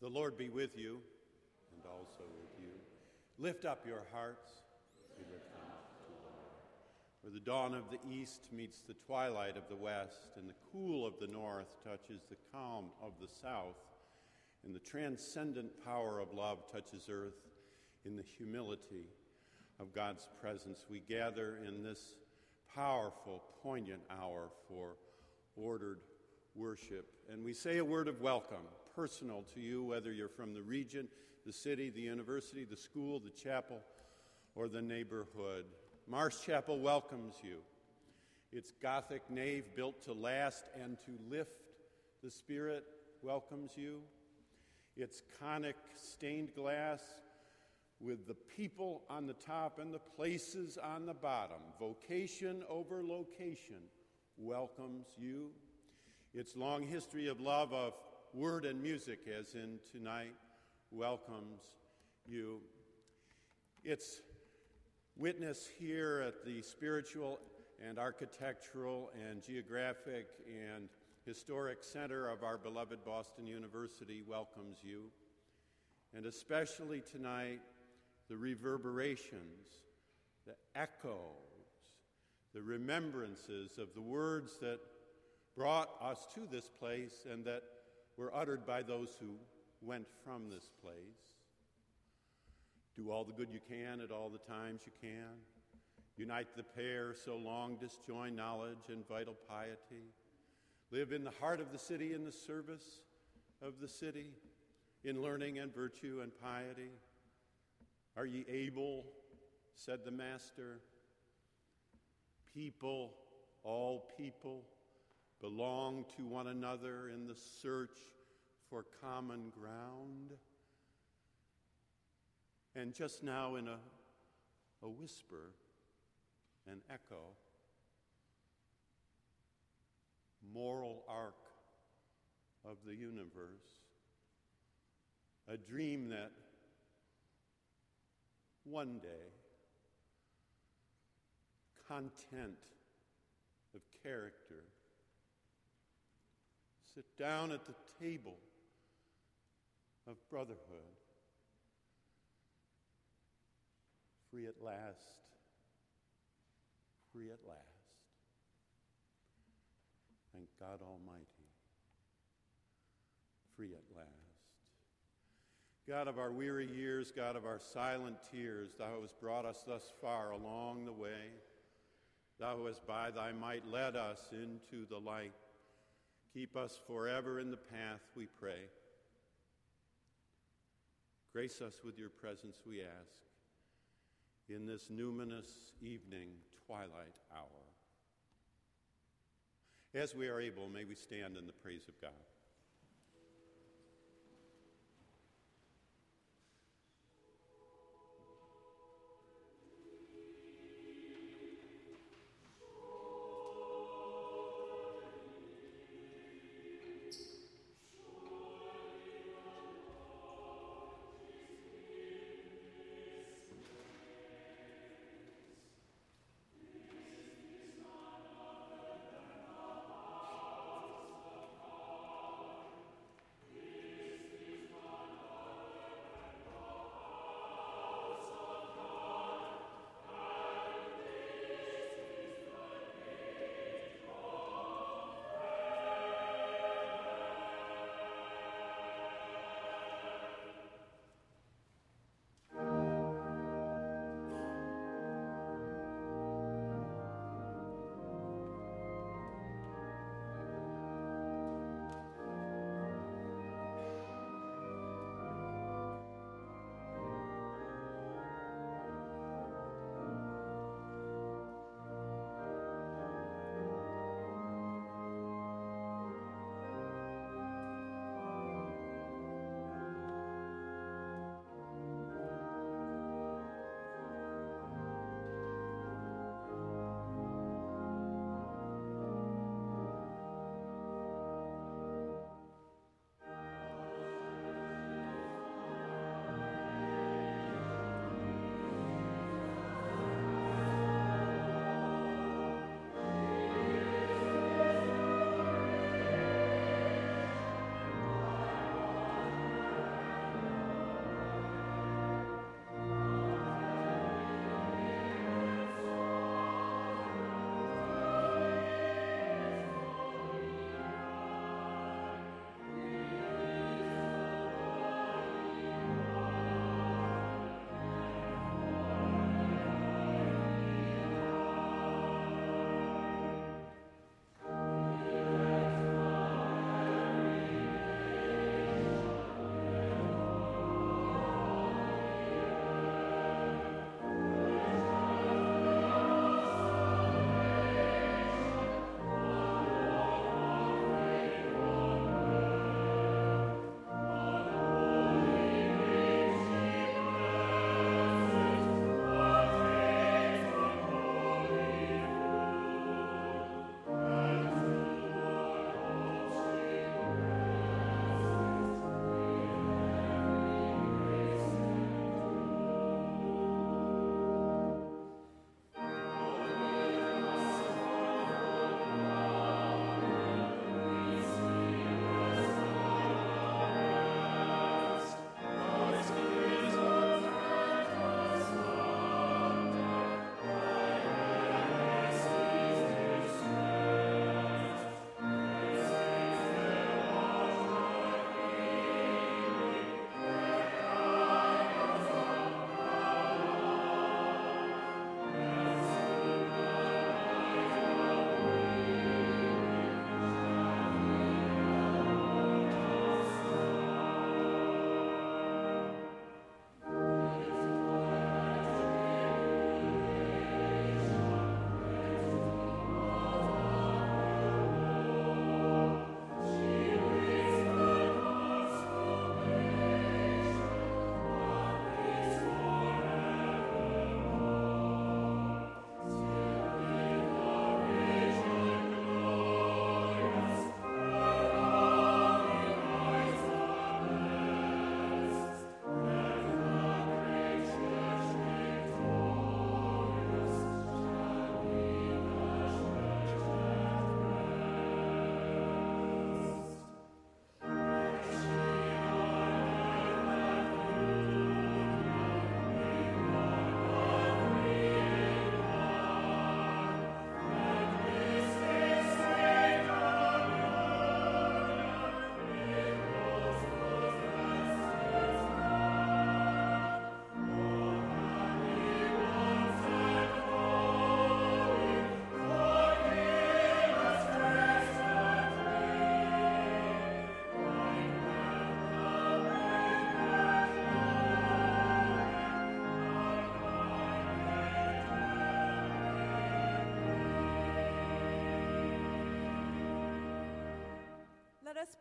The Lord be with you and also with you. Lift up your hearts. We lift them up to the Lord. Where the dawn of the east meets the twilight of the west, and the cool of the north touches the calm of the south, and the transcendent power of love touches earth in the humility of God's presence, we gather in this powerful, poignant hour for ordered worship. And we say a word of welcome, personal to you, whether you're from the region, the city, the university, the school, the chapel, or the neighborhood. Marsh Chapel welcomes you. Its Gothic nave, built to last and to lift the Spirit, welcomes you. Its conic stained glass, with the people on the top and the places on the bottom, vocation over location, welcomes you. Its long history of love of word and music, as in tonight, welcomes you. Its witness here at the spiritual and architectural and geographic and historic center of our beloved Boston University welcomes you. And especially tonight, the reverberations, the echoes, the remembrances of the words that brought us to this place and that were uttered by those who went from this place. Do all the good you can at all the times you can. Unite the pair so long disjoined knowledge and vital piety. Live in the heart of the city in the service of the city, in learning and virtue and piety. Are ye able, said the Master? People, all people, belong to one another in the search for common ground. And just now, in a, a whisper, an echo, moral arc of the universe, a dream that one day content of character sit down at the table of brotherhood, free at last, free at last. Thank God Almighty, free at last. God of our weary years, God of our silent tears, Thou hast brought us thus far along the way. Thou hast by Thy might led us into the light. Keep us forever in the path, we pray. Grace us with your presence, we ask, in this numinous evening twilight hour. As we are able, may we stand in the praise of God.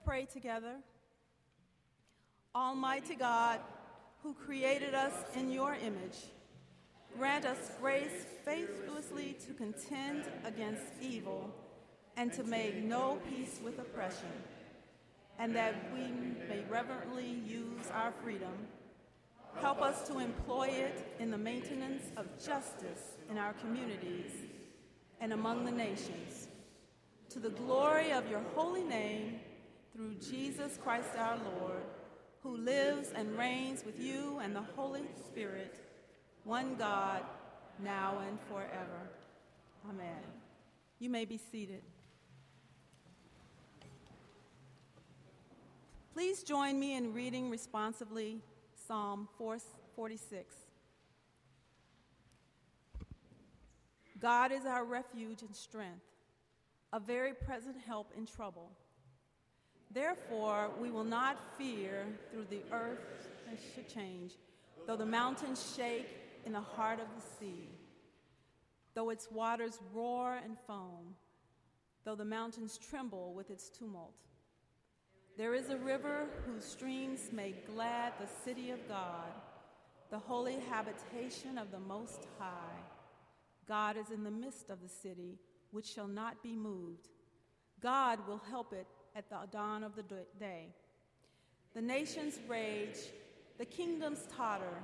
Pray together. Almighty God, who created us in your image, grant us grace faithlessly to contend against evil and to make no peace with oppression, and that we may reverently use our freedom. Help us to employ it in the maintenance of justice in our communities and among the nations. To the glory of your holy name, through Jesus Christ our Lord, who lives and reigns with you and the Holy Spirit, one God, now and forever. Amen. You may be seated. Please join me in reading responsively Psalm 446. God is our refuge and strength, a very present help in trouble. Therefore, we will not fear through the earth should change, though the mountains shake in the heart of the sea, though its waters roar and foam, though the mountains tremble with its tumult. There is a river whose streams make glad the city of God, the holy habitation of the Most High. God is in the midst of the city, which shall not be moved. God will help it at the dawn of the day. The nations rage, the kingdoms totter,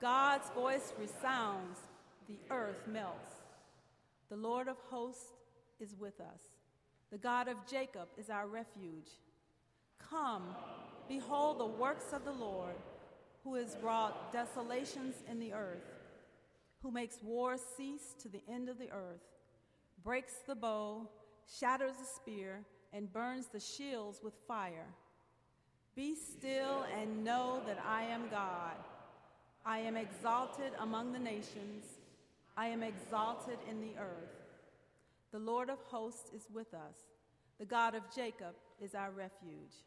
God's voice resounds, the earth melts. The Lord of hosts is with us. The God of Jacob is our refuge. Come, behold the works of the Lord, who has wrought desolations in the earth, who makes war cease to the end of the earth, breaks the bow, shatters the spear, and burns the shields with fire. Be still and know that I am God. I am exalted among the nations, I am exalted in the earth. The Lord of hosts is with us, the God of Jacob is our refuge.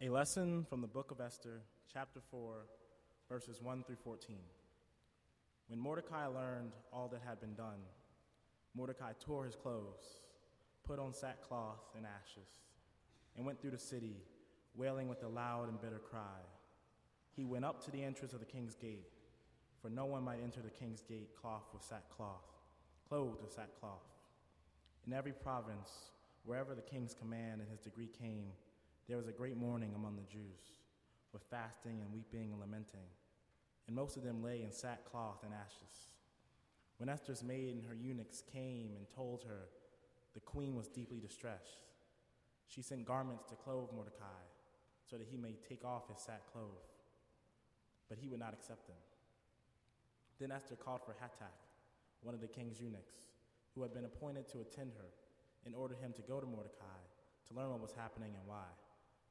A lesson from the book of Esther, chapter 4, verses 1 through 14. When Mordecai learned all that had been done, Mordecai tore his clothes, put on sackcloth and ashes, and went through the city, wailing with a loud and bitter cry. He went up to the entrance of the king's gate, for no one might enter the king's gate clothed with sackcloth, clothed with sackcloth. In every province, wherever the king's command and his decree came, there was a great mourning among the Jews, with fasting and weeping and lamenting. And most of them lay in sackcloth and ashes. When Esther's maid and her eunuchs came and told her the queen was deeply distressed, she sent garments to clothe Mordecai so that he may take off his sackcloth. But he would not accept them. Then Esther called for Hathach, one of the king's eunuchs, who had been appointed to attend her, and ordered him to go to Mordecai to learn what was happening and why.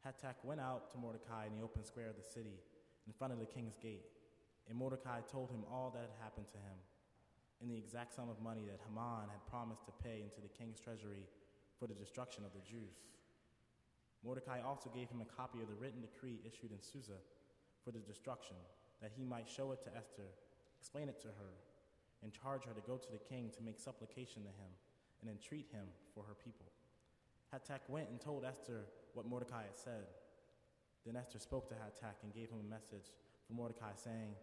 Hathach went out to Mordecai in the open square of the city, in front of the king's gate, and Mordecai told him all that had happened to him, and the exact sum of money that Haman had promised to pay into the king's treasury for the destruction of the Jews. Mordecai also gave him a copy of the written decree issued in Susa for the destruction, that he might show it to Esther, explain it to her, and charge her to go to the king to make supplication to him and entreat him for her people. Hathach went and told Esther what Mordecai had said. Then Esther spoke to Hathach and gave him a message from Mordecai, saying,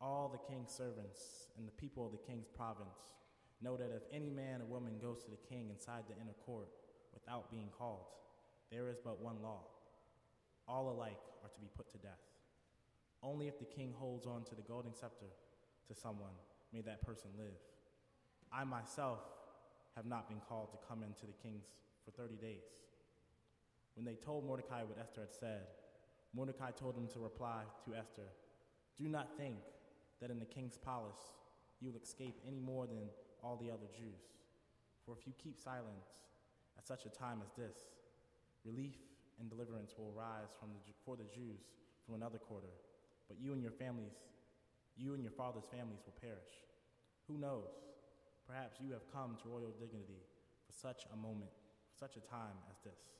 All the king's servants and the people of the king's province know that if any man or woman goes to the king inside the inner court without being called, there is but one law. All alike are to be put to death. Only if the king holds on to the golden scepter to someone may that person live. I myself have not been called to come into the king's for 30 days. When they told Mordecai what Esther had said, Mordecai told them to reply to Esther Do not think that in the king's palace you will escape any more than all the other Jews. For if you keep silence at such a time as this, relief and deliverance will rise the, for the Jews from another quarter, but you and your families, you and your father's families will perish. Who knows? Perhaps you have come to royal dignity for such a moment for such a time as this.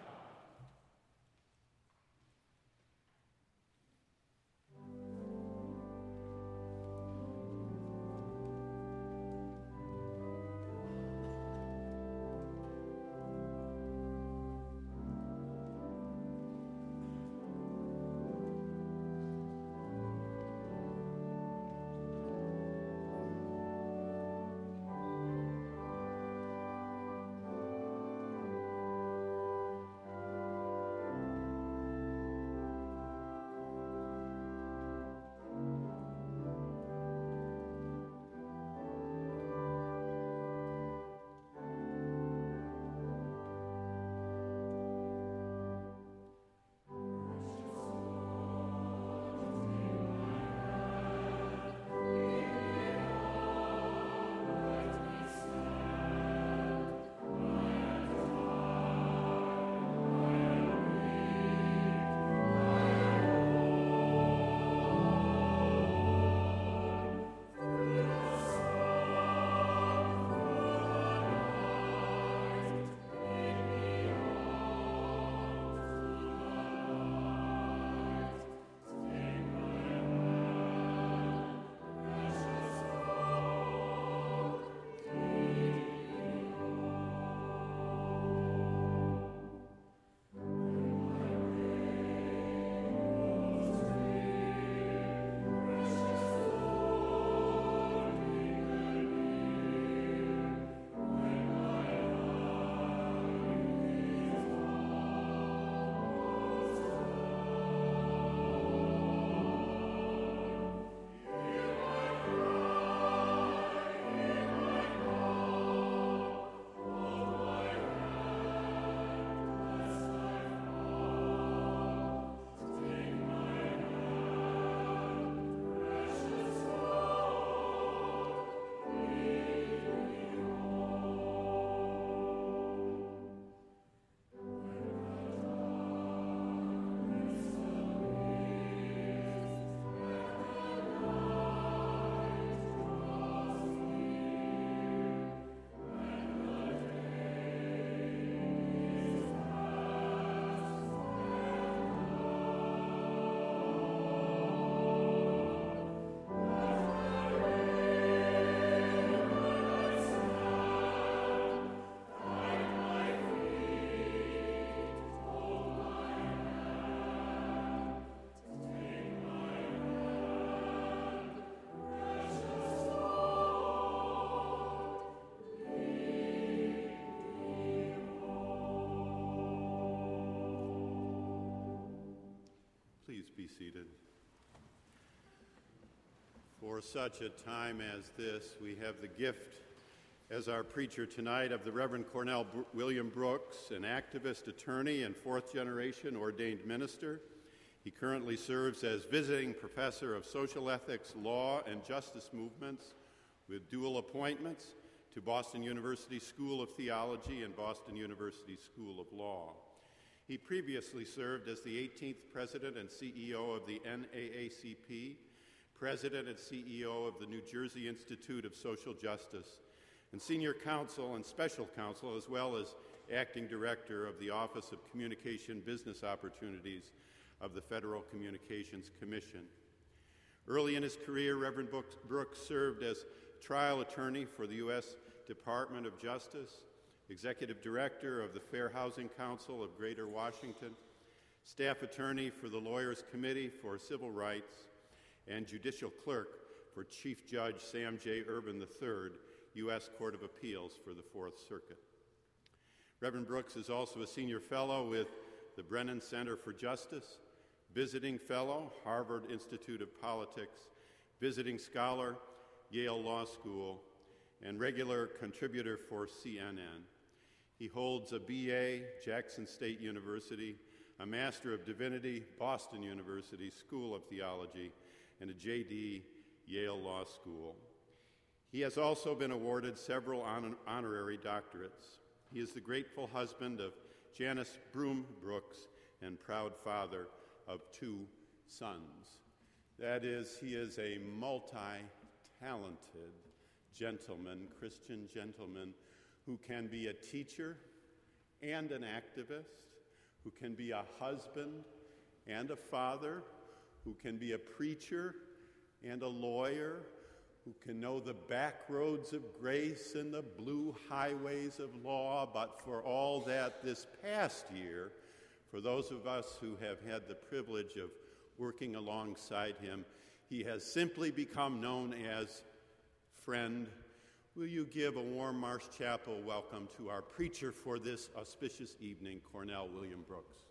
Such a time as this, we have the gift as our preacher tonight of the Reverend Cornell Br- William Brooks, an activist, attorney, and fourth generation ordained minister. He currently serves as visiting professor of social ethics, law, and justice movements with dual appointments to Boston University School of Theology and Boston University School of Law. He previously served as the 18th president and CEO of the NAACP, president and CEO of the New Jersey Institute of Social Justice, and senior counsel and special counsel, as well as acting director of the Office of Communication Business Opportunities of the Federal Communications Commission. Early in his career, Reverend Brooks served as trial attorney for the U.S. Department of Justice Executive Director of the Fair Housing Council of Greater Washington, Staff Attorney for the Lawyers Committee for Civil Rights, and Judicial Clerk for Chief Judge Sam J. Ervin III, U.S. Court of Appeals for the Fourth Circuit. Reverend Brooks is also a senior fellow with the Brennan Center for Justice, visiting fellow, Harvard Institute of Politics, visiting scholar, Yale Law School, and regular contributor for CNN. He holds a BA, Jackson State University, a Master of Divinity, Boston University School of Theology, and a JD, Yale Law School. He has also been awarded several honor- honorary doctorates. He is the grateful husband of Janice Broom Brooks and proud father of two sons. That is, he is a multi talented gentleman, Christian gentleman who can be a teacher and an activist, who can be a husband and a father, who can be a preacher and a lawyer, who can know the back roads of grace and the blue highways of law, but for all that this past year, for those of us who have had the privilege of working alongside him, he has simply become known as friend Will you give a warm Marsh Chapel welcome to our preacher for this auspicious evening, Cornell William Brooks?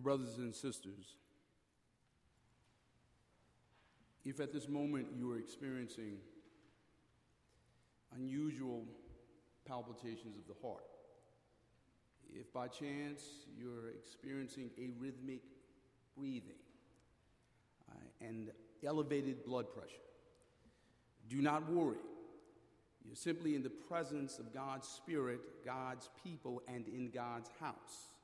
brothers and sisters, If at this moment you are experiencing unusual palpitations of the heart, if by chance you're experiencing a rhythmic breathing uh, and elevated blood pressure, do not worry. You're simply in the presence of God's Spirit, God's people, and in God's house.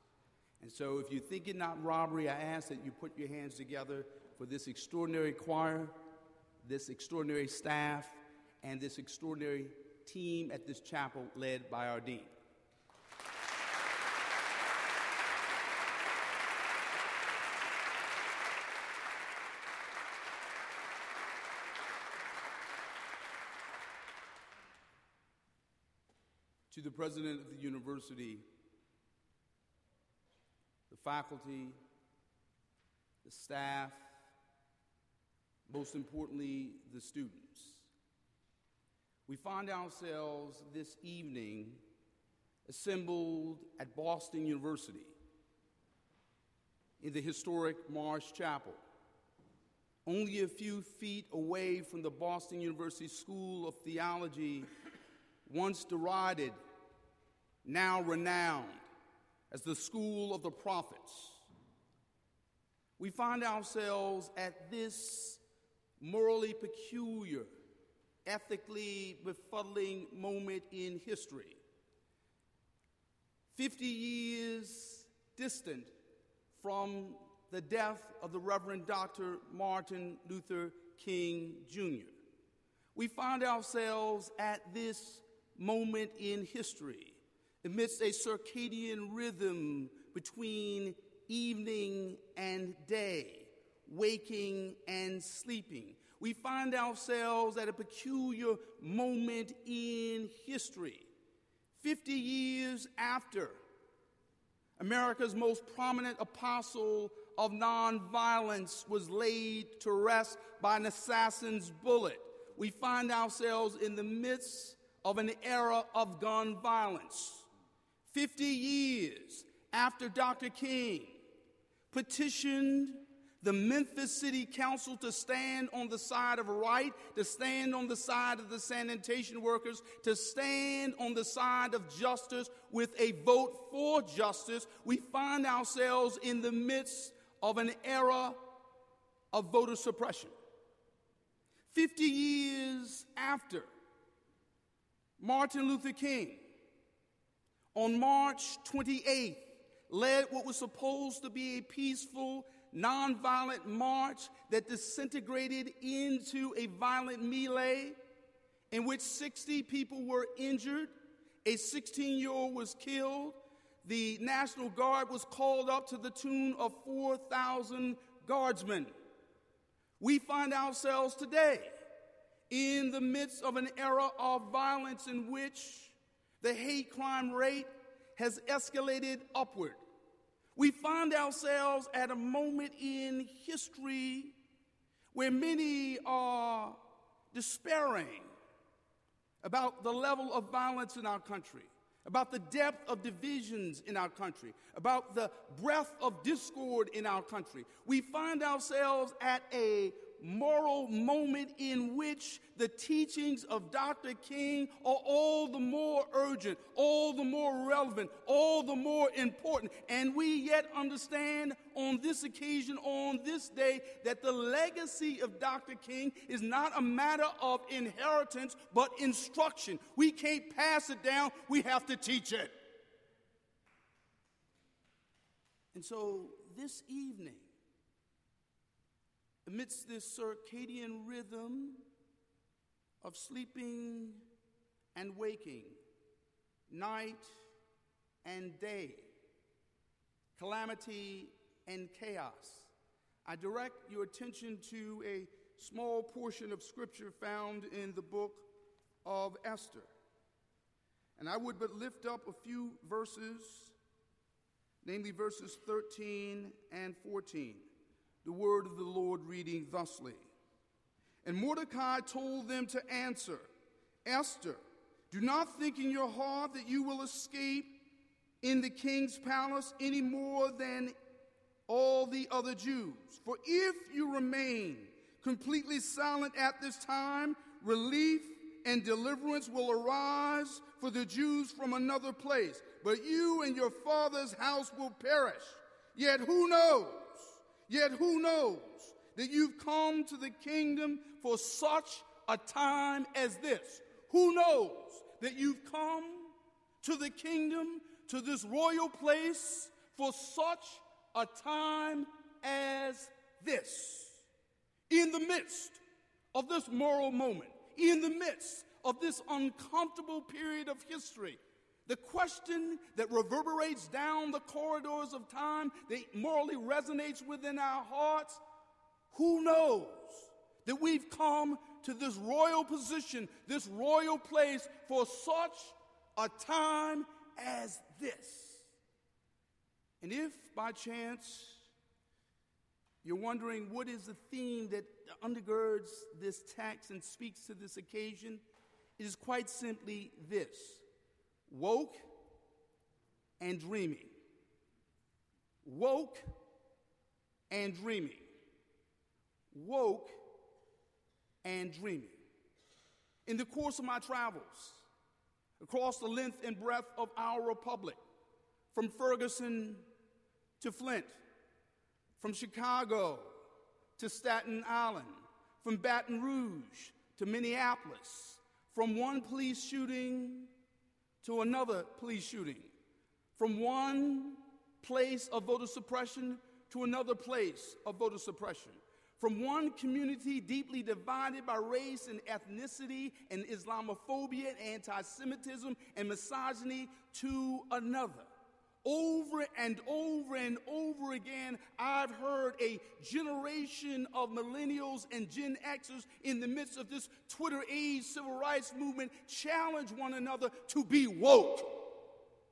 And so, if you think it not robbery, I ask that you put your hands together for this extraordinary choir, this extraordinary staff, and this extraordinary team at this chapel led by our dean. to the president of the university, faculty, the staff, most importantly, the students. We find ourselves this evening assembled at Boston University in the historic Marsh Chapel, only a few feet away from the Boston University School of Theology once derided, now renowned as the school of the prophets. We find ourselves at this morally peculiar, ethically befuddling moment in history. 50 years distant from the death of the Reverend Dr. Martin Luther King Jr. We find ourselves at this moment in history, amidst a circadian rhythm between evening and day, waking and sleeping. We find ourselves at a peculiar moment in history. 50 years after America's most prominent apostle of nonviolence was laid to rest by an assassin's bullet, we find ourselves in the midst of an era of gun violence. 50 years after Dr. King petitioned the Memphis City Council to stand on the side of right, to stand on the side of the sanitation workers, to stand on the side of justice with a vote for justice, we find ourselves in the midst of an era of voter suppression. 50 years after Martin Luther King, on March 28th, led what was supposed to be a peaceful, nonviolent march that disintegrated into a violent melee in which 60 people were injured, a 16 year old was killed, the National Guard was called up to the tune of 4,000 guardsmen. We find ourselves today in the midst of an era of violence in which the hate crime rate has escalated upward. We find ourselves at a moment in history where many are despairing about the level of violence in our country, about the depth of divisions in our country, about the breadth of discord in our country. We find ourselves at a moral moment in which the teachings of Dr. King are all the more urgent, all the more relevant, all the more important. And we yet understand on this occasion, on this day, that the legacy of Dr. King is not a matter of inheritance, but instruction. We can't pass it down, we have to teach it. And so this evening, amidst this circadian rhythm of sleeping and waking, night and day, calamity and chaos. I direct your attention to a small portion of scripture found in the book of Esther. And I would but lift up a few verses, namely verses 13 and 14 the word of the Lord reading thusly. And Mordecai told them to answer, Esther, do not think in your heart that you will escape in the king's palace any more than all the other Jews. For if you remain completely silent at this time, relief and deliverance will arise for the Jews from another place. But you and your father's house will perish. Yet who knows? Yet who knows that you've come to the kingdom for such a time as this? Who knows that you've come to the kingdom, to this royal place for such a time as this? In the midst of this moral moment, in the midst of this uncomfortable period of history, the question that reverberates down the corridors of time, that morally resonates within our hearts who knows that we've come to this royal position, this royal place for such a time as this? And if by chance you're wondering what is the theme that undergirds this text and speaks to this occasion, it is quite simply this woke and dreaming. Woke and dreaming. Woke and dreaming. In the course of my travels across the length and breadth of our republic, from Ferguson to Flint, from Chicago to Staten Island, from Baton Rouge to Minneapolis, from one police shooting to another police shooting, from one place of voter suppression to another place of voter suppression, from one community deeply divided by race and ethnicity and Islamophobia and anti Semitism and misogyny to another. Over and over and over again, I've heard a generation of millennials and Gen Xers in the midst of this Twitter age civil rights movement challenge one another to be woke.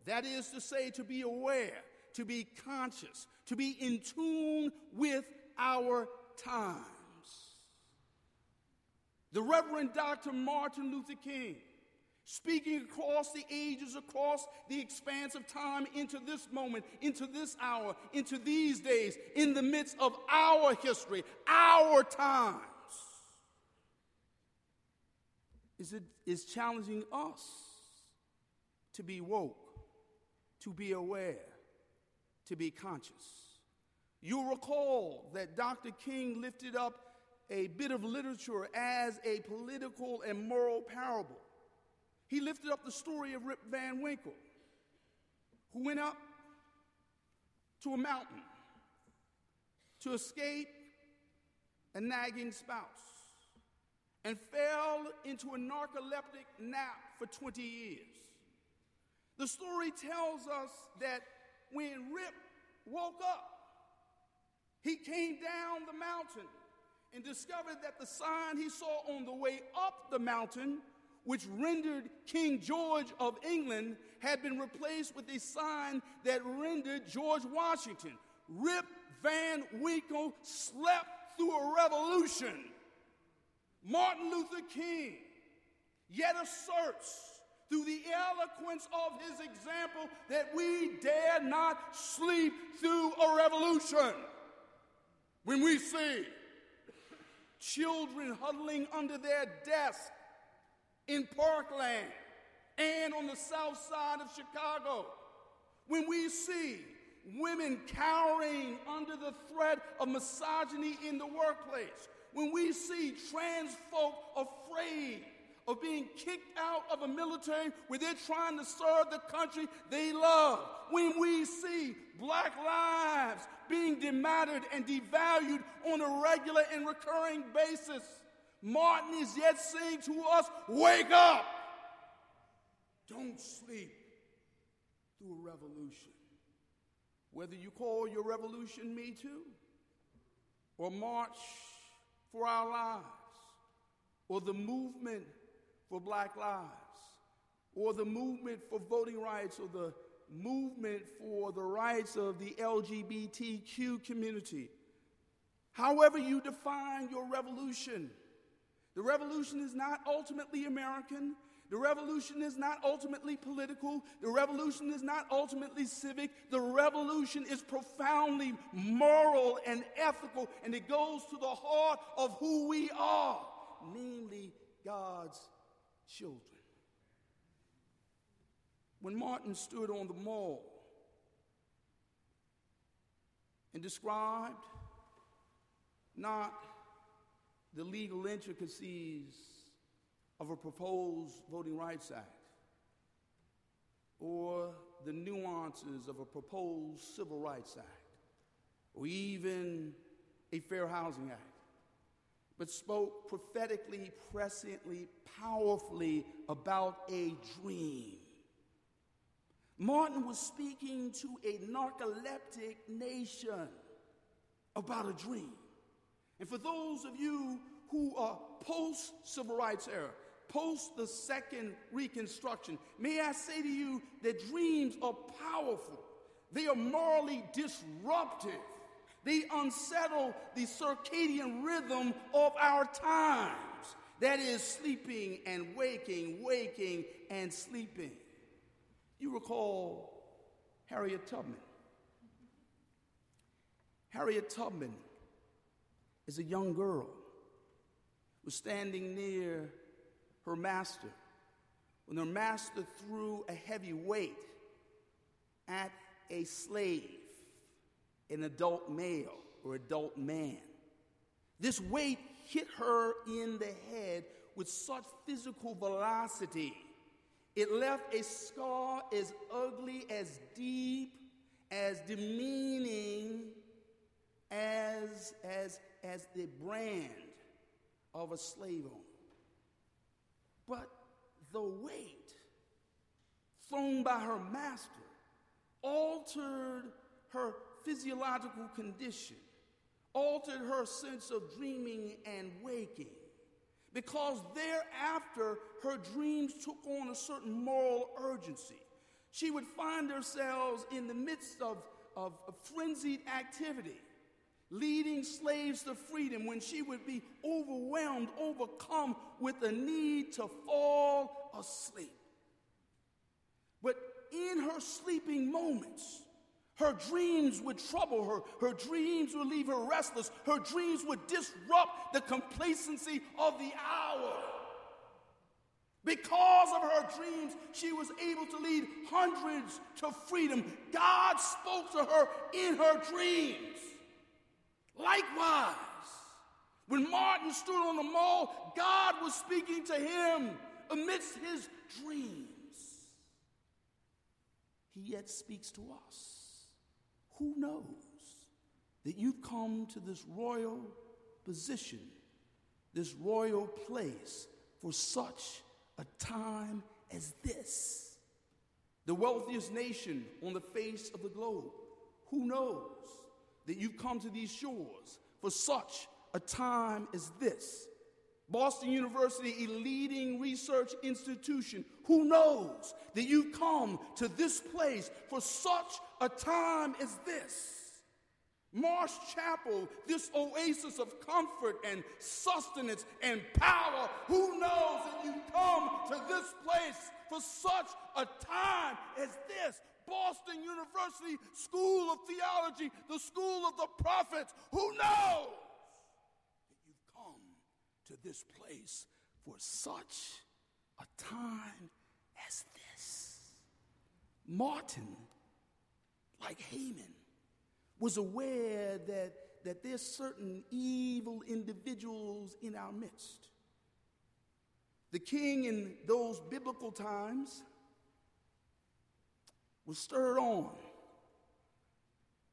That is to say, to be aware, to be conscious, to be in tune with our times. The Reverend Dr. Martin Luther King speaking across the ages, across the expanse of time, into this moment, into this hour, into these days, in the midst of our history, our times, is, it, is challenging us to be woke, to be aware, to be conscious. You'll recall that Dr. King lifted up a bit of literature as a political and moral parable. He lifted up the story of Rip Van Winkle, who went up to a mountain to escape a nagging spouse and fell into a narcoleptic nap for 20 years. The story tells us that when Rip woke up, he came down the mountain and discovered that the sign he saw on the way up the mountain which rendered King George of England, had been replaced with a sign that rendered George Washington. Rip Van Winkle slept through a revolution. Martin Luther King yet asserts through the eloquence of his example that we dare not sleep through a revolution. When we see children huddling under their desks in Parkland and on the south side of Chicago. When we see women cowering under the threat of misogyny in the workplace, when we see trans folk afraid of being kicked out of a military where they're trying to serve the country they love, when we see black lives being demattered and devalued on a regular and recurring basis, Martin is yet saying to us, Wake up! Don't sleep through a revolution. Whether you call your revolution Me Too, or March for Our Lives, or the movement for Black Lives, or the movement for voting rights, or the movement for the rights of the LGBTQ community. However, you define your revolution, The revolution is not ultimately American. The revolution is not ultimately political. The revolution is not ultimately civic. The revolution is profoundly moral and ethical, and it goes to the heart of who we are, namely God's children. When Martin stood on the mall and described not the legal intricacies of a proposed Voting Rights Act or the nuances of a proposed Civil Rights Act or even a Fair Housing Act, but spoke prophetically, presciently, powerfully about a dream. Martin was speaking to a narcoleptic nation about a dream. And for those of you who are post civil rights era, post the second Reconstruction, may I say to you that dreams are powerful. They are morally disruptive. They unsettle the circadian rhythm of our times. That is sleeping and waking, waking and sleeping. You recall Harriet Tubman. Harriet Tubman is a young girl was standing near her master when her master threw a heavy weight at a slave, an adult male or adult man. This weight hit her in the head with such physical velocity. It left a scar as ugly, as deep, as demeaning as, as, as the brand of a slave owner. But the weight thrown by her master altered her physiological condition, altered her sense of dreaming and waking. Because thereafter, her dreams took on a certain moral urgency. She would find herself in the midst of, of, of frenzied activity leading slaves to freedom when she would be overwhelmed, overcome with a need to fall asleep. But in her sleeping moments, her dreams would trouble her. Her dreams would leave her restless. Her dreams would disrupt the complacency of the hour. Because of her dreams, she was able to lead hundreds to freedom. God spoke to her in her dreams. Likewise, when Martin stood on the mall, God was speaking to him amidst his dreams. He yet speaks to us. Who knows that you've come to this royal position, this royal place for such a time as this? The wealthiest nation on the face of the globe. Who knows that you've come to these shores for such a time as this. Boston University, a leading research institution, who knows that you've come to this place for such a time as this? Marsh Chapel, this oasis of comfort and sustenance and power, who knows that you've come to this place for such a time as this? Boston University School of Theology, the school of the prophets. Who knows that you've come to this place for such a time as this? Martin, like Haman, was aware that, that there's certain evil individuals in our midst. The king in those biblical times was stirred on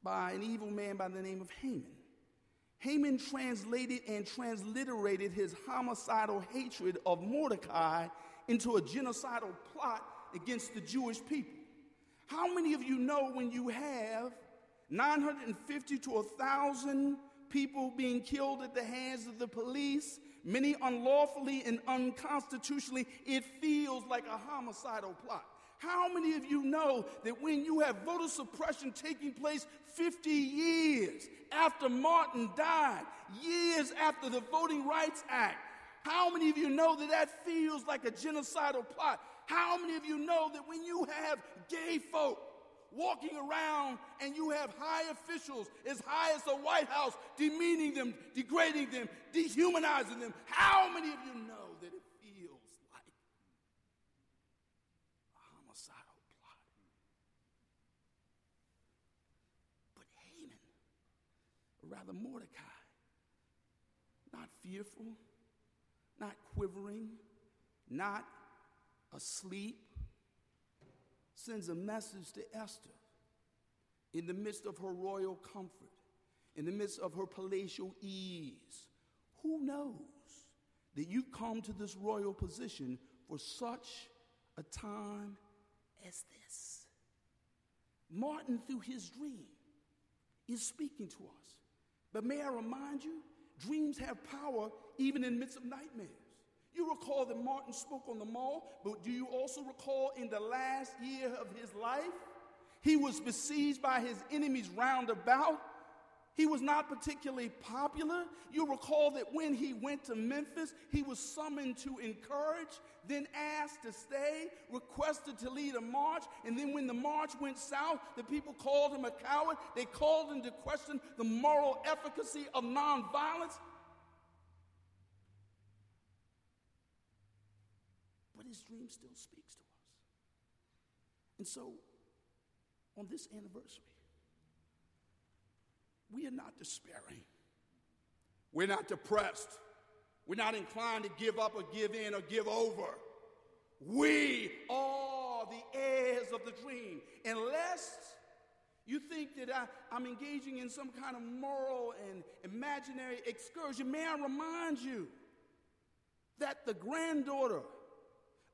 by an evil man by the name of Haman. Haman translated and transliterated his homicidal hatred of Mordecai into a genocidal plot against the Jewish people. How many of you know when you have 950 to 1,000 people being killed at the hands of the police, many unlawfully and unconstitutionally, it feels like a homicidal plot? How many of you know that when you have voter suppression taking place 50 years after Martin died, years after the Voting Rights Act, How many of you know that that feels like a genocidal plot? How many of you know that when you have gay folk walking around and you have high officials as high as the White House demeaning them, degrading them, dehumanizing them, how many of you know that it feels like a homicidal plot? But Haman, or rather Mordecai, not fearful, not quivering, not asleep, sends a message to Esther in the midst of her royal comfort, in the midst of her palatial ease. Who knows that you come to this royal position for such a time as this? Martin, through his dream, is speaking to us. But may I remind you, dreams have power even in the midst of nightmares. You recall that Martin spoke on the mall, but do you also recall in the last year of his life? He was besieged by his enemies round about. He was not particularly popular. You recall that when he went to Memphis, he was summoned to encourage, then asked to stay, requested to lead a march, and then when the march went south, the people called him a coward. They called into question the moral efficacy of nonviolence. But his dream still speaks to us. And so, on this anniversary, we are not despairing. We're not depressed. We're not inclined to give up or give in or give over. We are the heirs of the dream. Unless you think that I, am engaging in some kind of moral and imaginary excursion, may I remind you that the granddaughter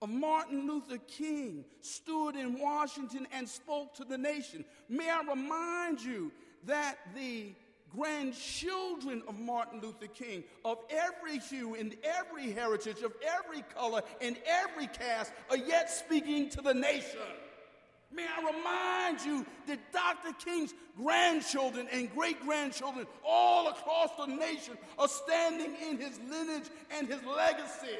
of Martin Luther King stood in Washington and spoke to the nation. May I remind you that the grandchildren of Martin Luther King, of every hue and every heritage, of every color and every caste, are yet speaking to the nation. May I remind you that Dr. King's grandchildren and great grandchildren all across the nation are standing in his lineage and his legacy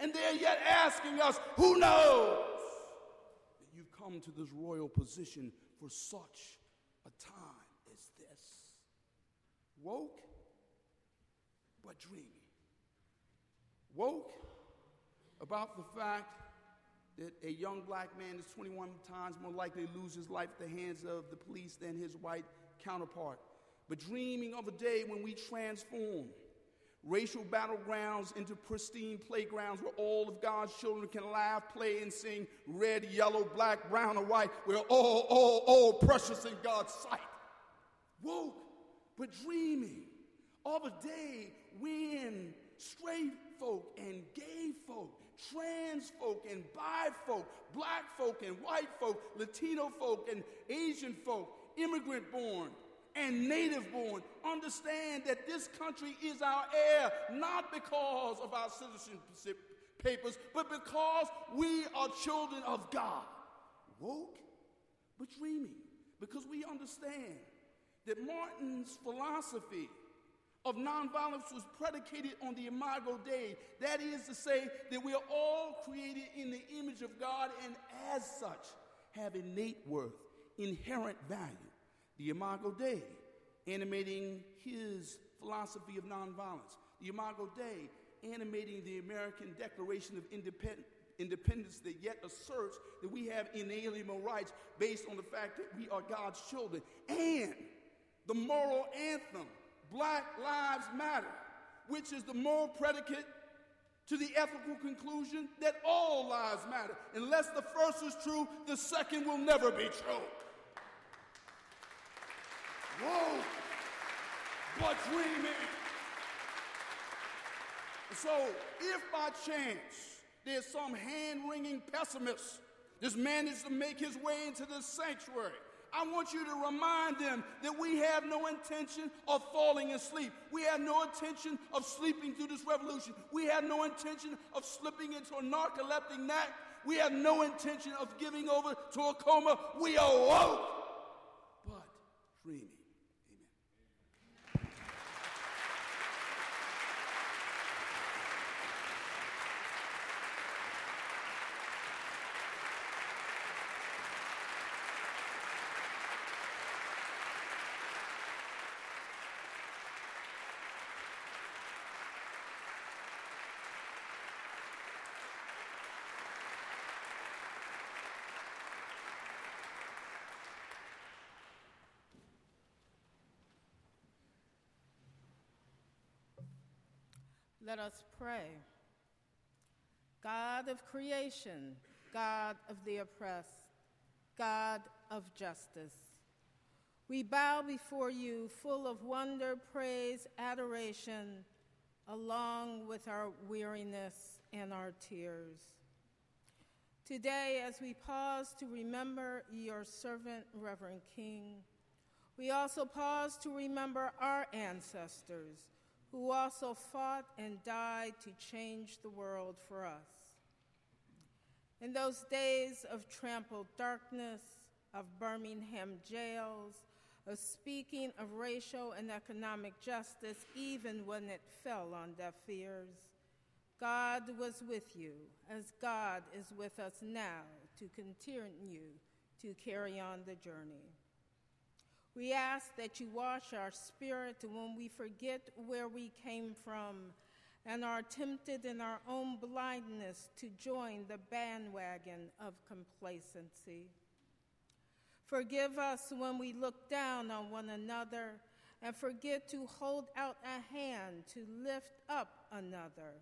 and they're yet asking us, who knows that you've come to this royal position for such a time? Woke, but dreamy. Woke about the fact that a young black man is 21 times more likely to lose his life at the hands of the police than his white counterpart. But dreaming of a day when we transform racial battlegrounds into pristine playgrounds where all of God's children can laugh, play, and sing red, yellow, black, brown, or white. We're all, all, all precious in God's sight. Woke, but dreaming of a day when straight folk and gay folk, trans folk and bi folk, black folk and white folk, Latino folk and Asian folk, immigrant born, and native born understand that this country is our heir, not because of our citizenship papers, but because we are children of God. Woke, but dreaming, because we understand that Martin's philosophy of nonviolence was predicated on the Imago Dei. That is to say, that we are all created in the image of God and as such have innate worth, inherent value the Imago Dei, animating his philosophy of nonviolence. The Imago Dei, animating the American Declaration of Independence independence that yet asserts that we have inalienable rights based on the fact that we are God's children. And the moral anthem, Black Lives Matter, which is the moral predicate to the ethical conclusion that all lives matter. Unless the first is true, the second will never be true. Whoa! But dreaming. So, if by chance there's some hand wringing pessimist this managed to make his way into this sanctuary, I want you to remind them that we have no intention of falling asleep. We have no intention of sleeping through this revolution. We have no intention of slipping into a narcoleptic nap. We have no intention of giving over to a coma. We awoke, but dreaming. Let us pray. God of creation, God of the oppressed, God of justice, we bow before you full of wonder, praise, adoration, along with our weariness and our tears. Today, as we pause to remember your servant, Reverend King, we also pause to remember our ancestors who also fought and died to change the world for us. In those days of trampled darkness, of Birmingham jails, of speaking of racial and economic justice, even when it fell on deaf ears, God was with you, as God is with us now to continue to carry on the journey. We ask that you wash our spirit when we forget where we came from and are tempted in our own blindness to join the bandwagon of complacency. Forgive us when we look down on one another and forget to hold out a hand to lift up another.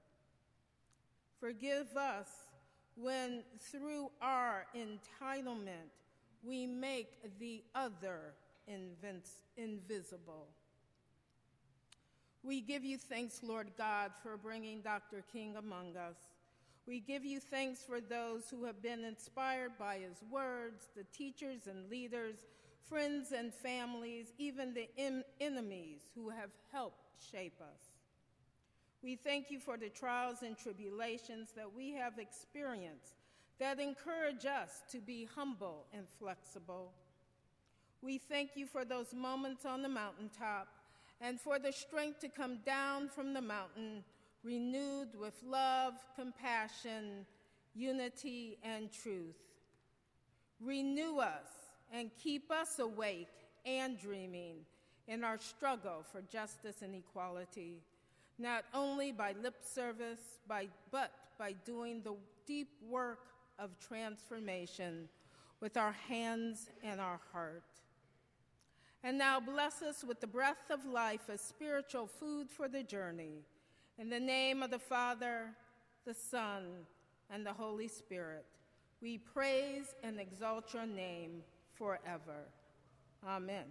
Forgive us when, through our entitlement, we make the other invisible. We give you thanks, Lord God, for bringing Dr. King among us. We give you thanks for those who have been inspired by his words, the teachers and leaders, friends and families, even the em- enemies who have helped shape us. We thank you for the trials and tribulations that we have experienced that encourage us to be humble and flexible. We thank you for those moments on the mountaintop and for the strength to come down from the mountain renewed with love, compassion, unity, and truth. Renew us and keep us awake and dreaming in our struggle for justice and equality, not only by lip service, by, but by doing the deep work of transformation with our hands and our heart. And now bless us with the breath of life as spiritual food for the journey. In the name of the Father, the Son, and the Holy Spirit, we praise and exalt your name forever. Amen.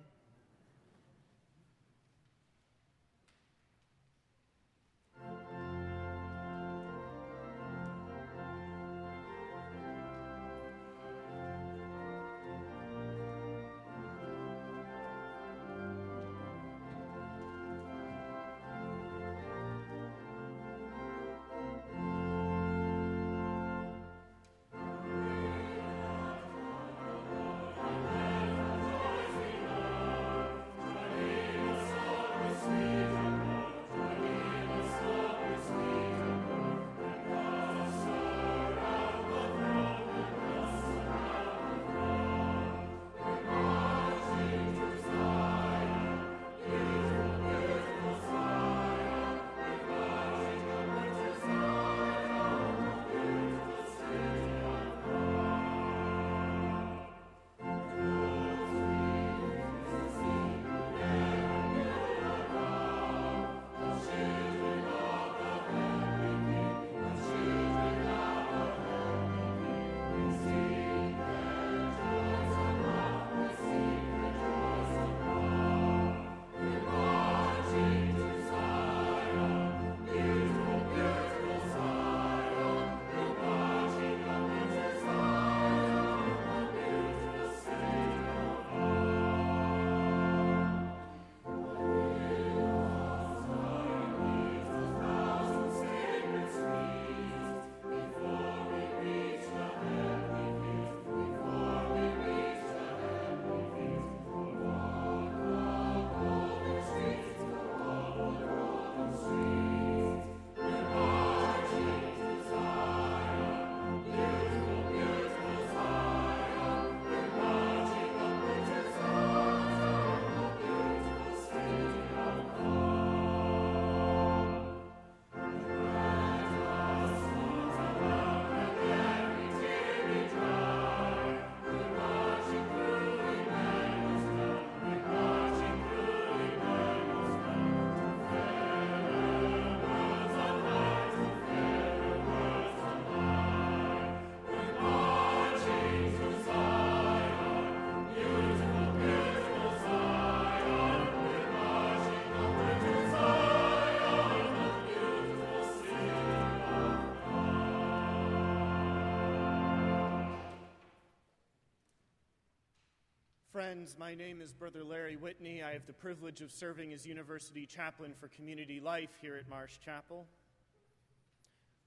Friends, my name is Brother Larry Whitney. I have the privilege of serving as University Chaplain for Community Life here at Marsh Chapel.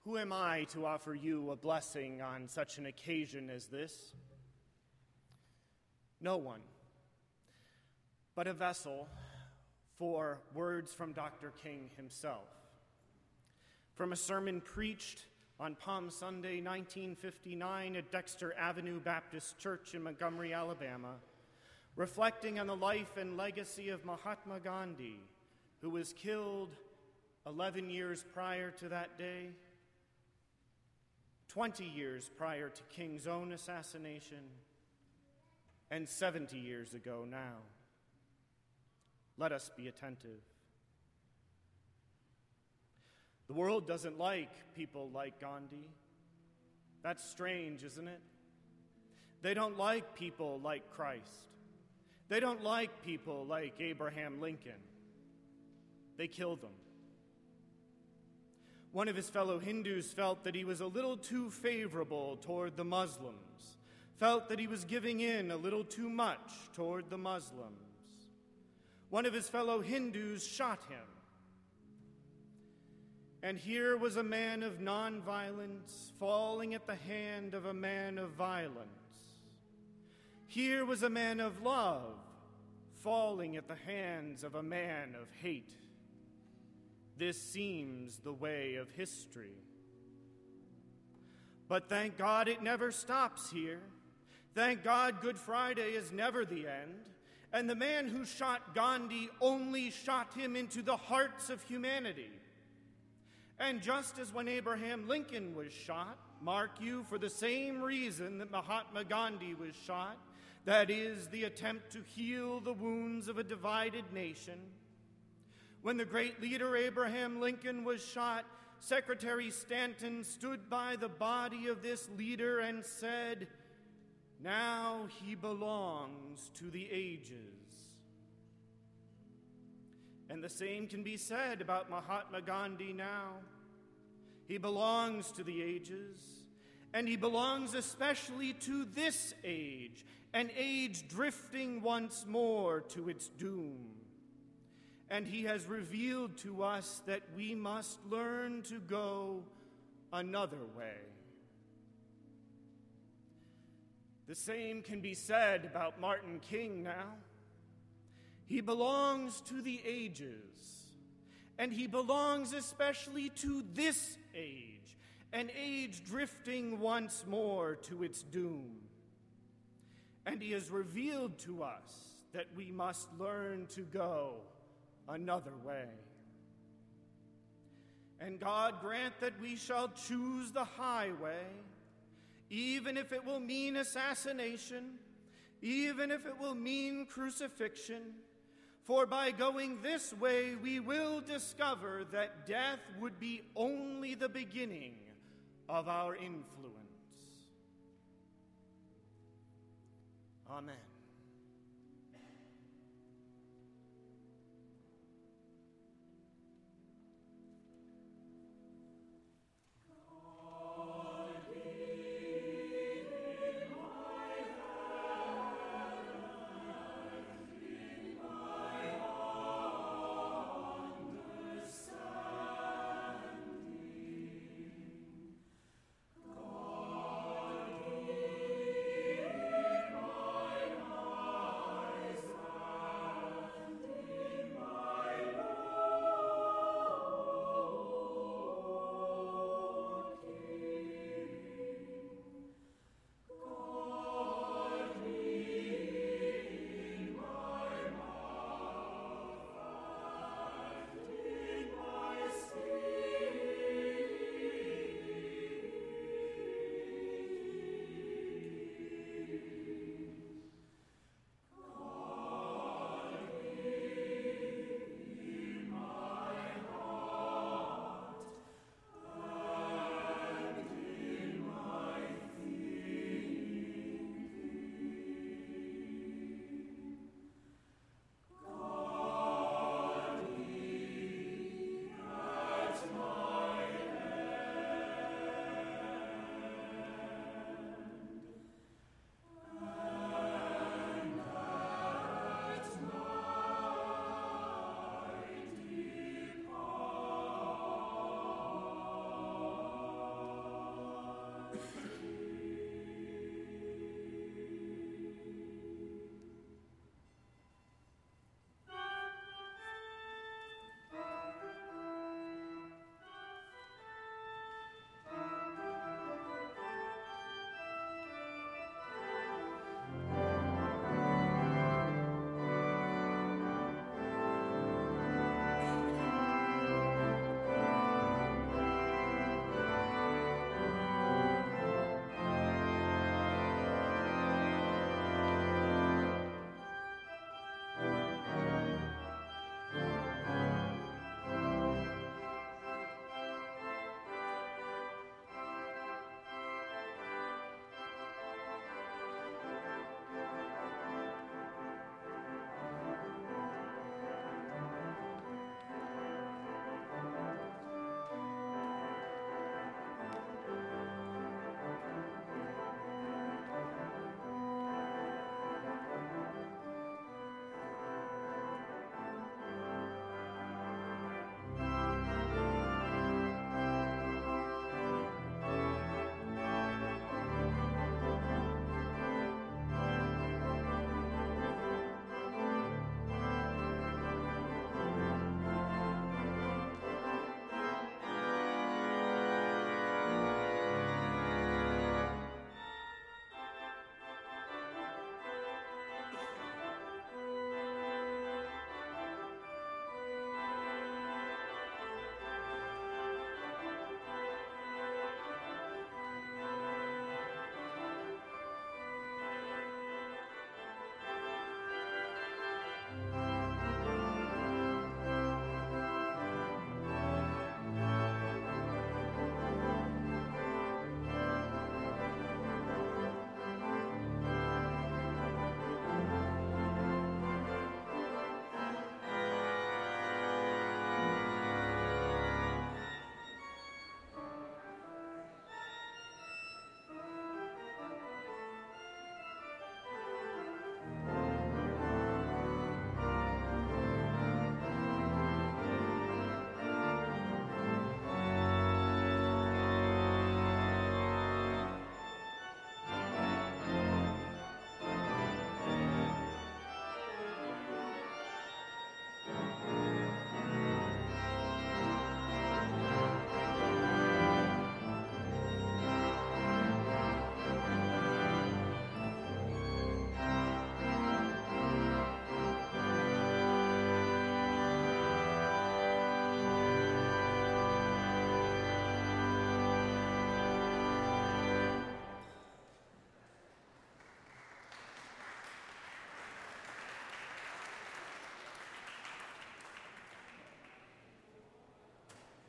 Who am I to offer you a blessing on such an occasion as this? No one, but a vessel for words from Dr. King himself. From a sermon preached on Palm Sunday, 1959, at Dexter Avenue Baptist Church in Montgomery, Alabama reflecting on the life and legacy of Mahatma Gandhi, who was killed 11 years prior to that day, 20 years prior to King's own assassination, and 70 years ago now. Let us be attentive. The world doesn't like people like Gandhi. That's strange, isn't it? They don't like people like Christ. They don't like people like Abraham Lincoln. They kill them. One of his fellow Hindus felt that he was a little too favorable toward the Muslims, felt that he was giving in a little too much toward the Muslims. One of his fellow Hindus shot him. And here was a man of nonviolence falling at the hand of a man of violence. Here was a man of love falling at the hands of a man of hate. This seems the way of history. But thank God it never stops here. Thank God Good Friday is never the end. And the man who shot Gandhi only shot him into the hearts of humanity. And just as when Abraham Lincoln was shot, mark you, for the same reason that Mahatma Gandhi was shot, that is, the attempt to heal the wounds of a divided nation. When the great leader Abraham Lincoln was shot, Secretary Stanton stood by the body of this leader and said, Now he belongs to the ages. And the same can be said about Mahatma Gandhi now. He belongs to the ages, and he belongs especially to this age an age drifting once more to its doom. And he has revealed to us that we must learn to go another way. The same can be said about Martin King now. He belongs to the ages, and he belongs especially to this age, an age drifting once more to its doom and He has revealed to us that we must learn to go another way. And God grant that we shall choose the highway, even if it will mean assassination, even if it will mean crucifixion. For by going this way, we will discover that death would be only the beginning of our influence. Amen.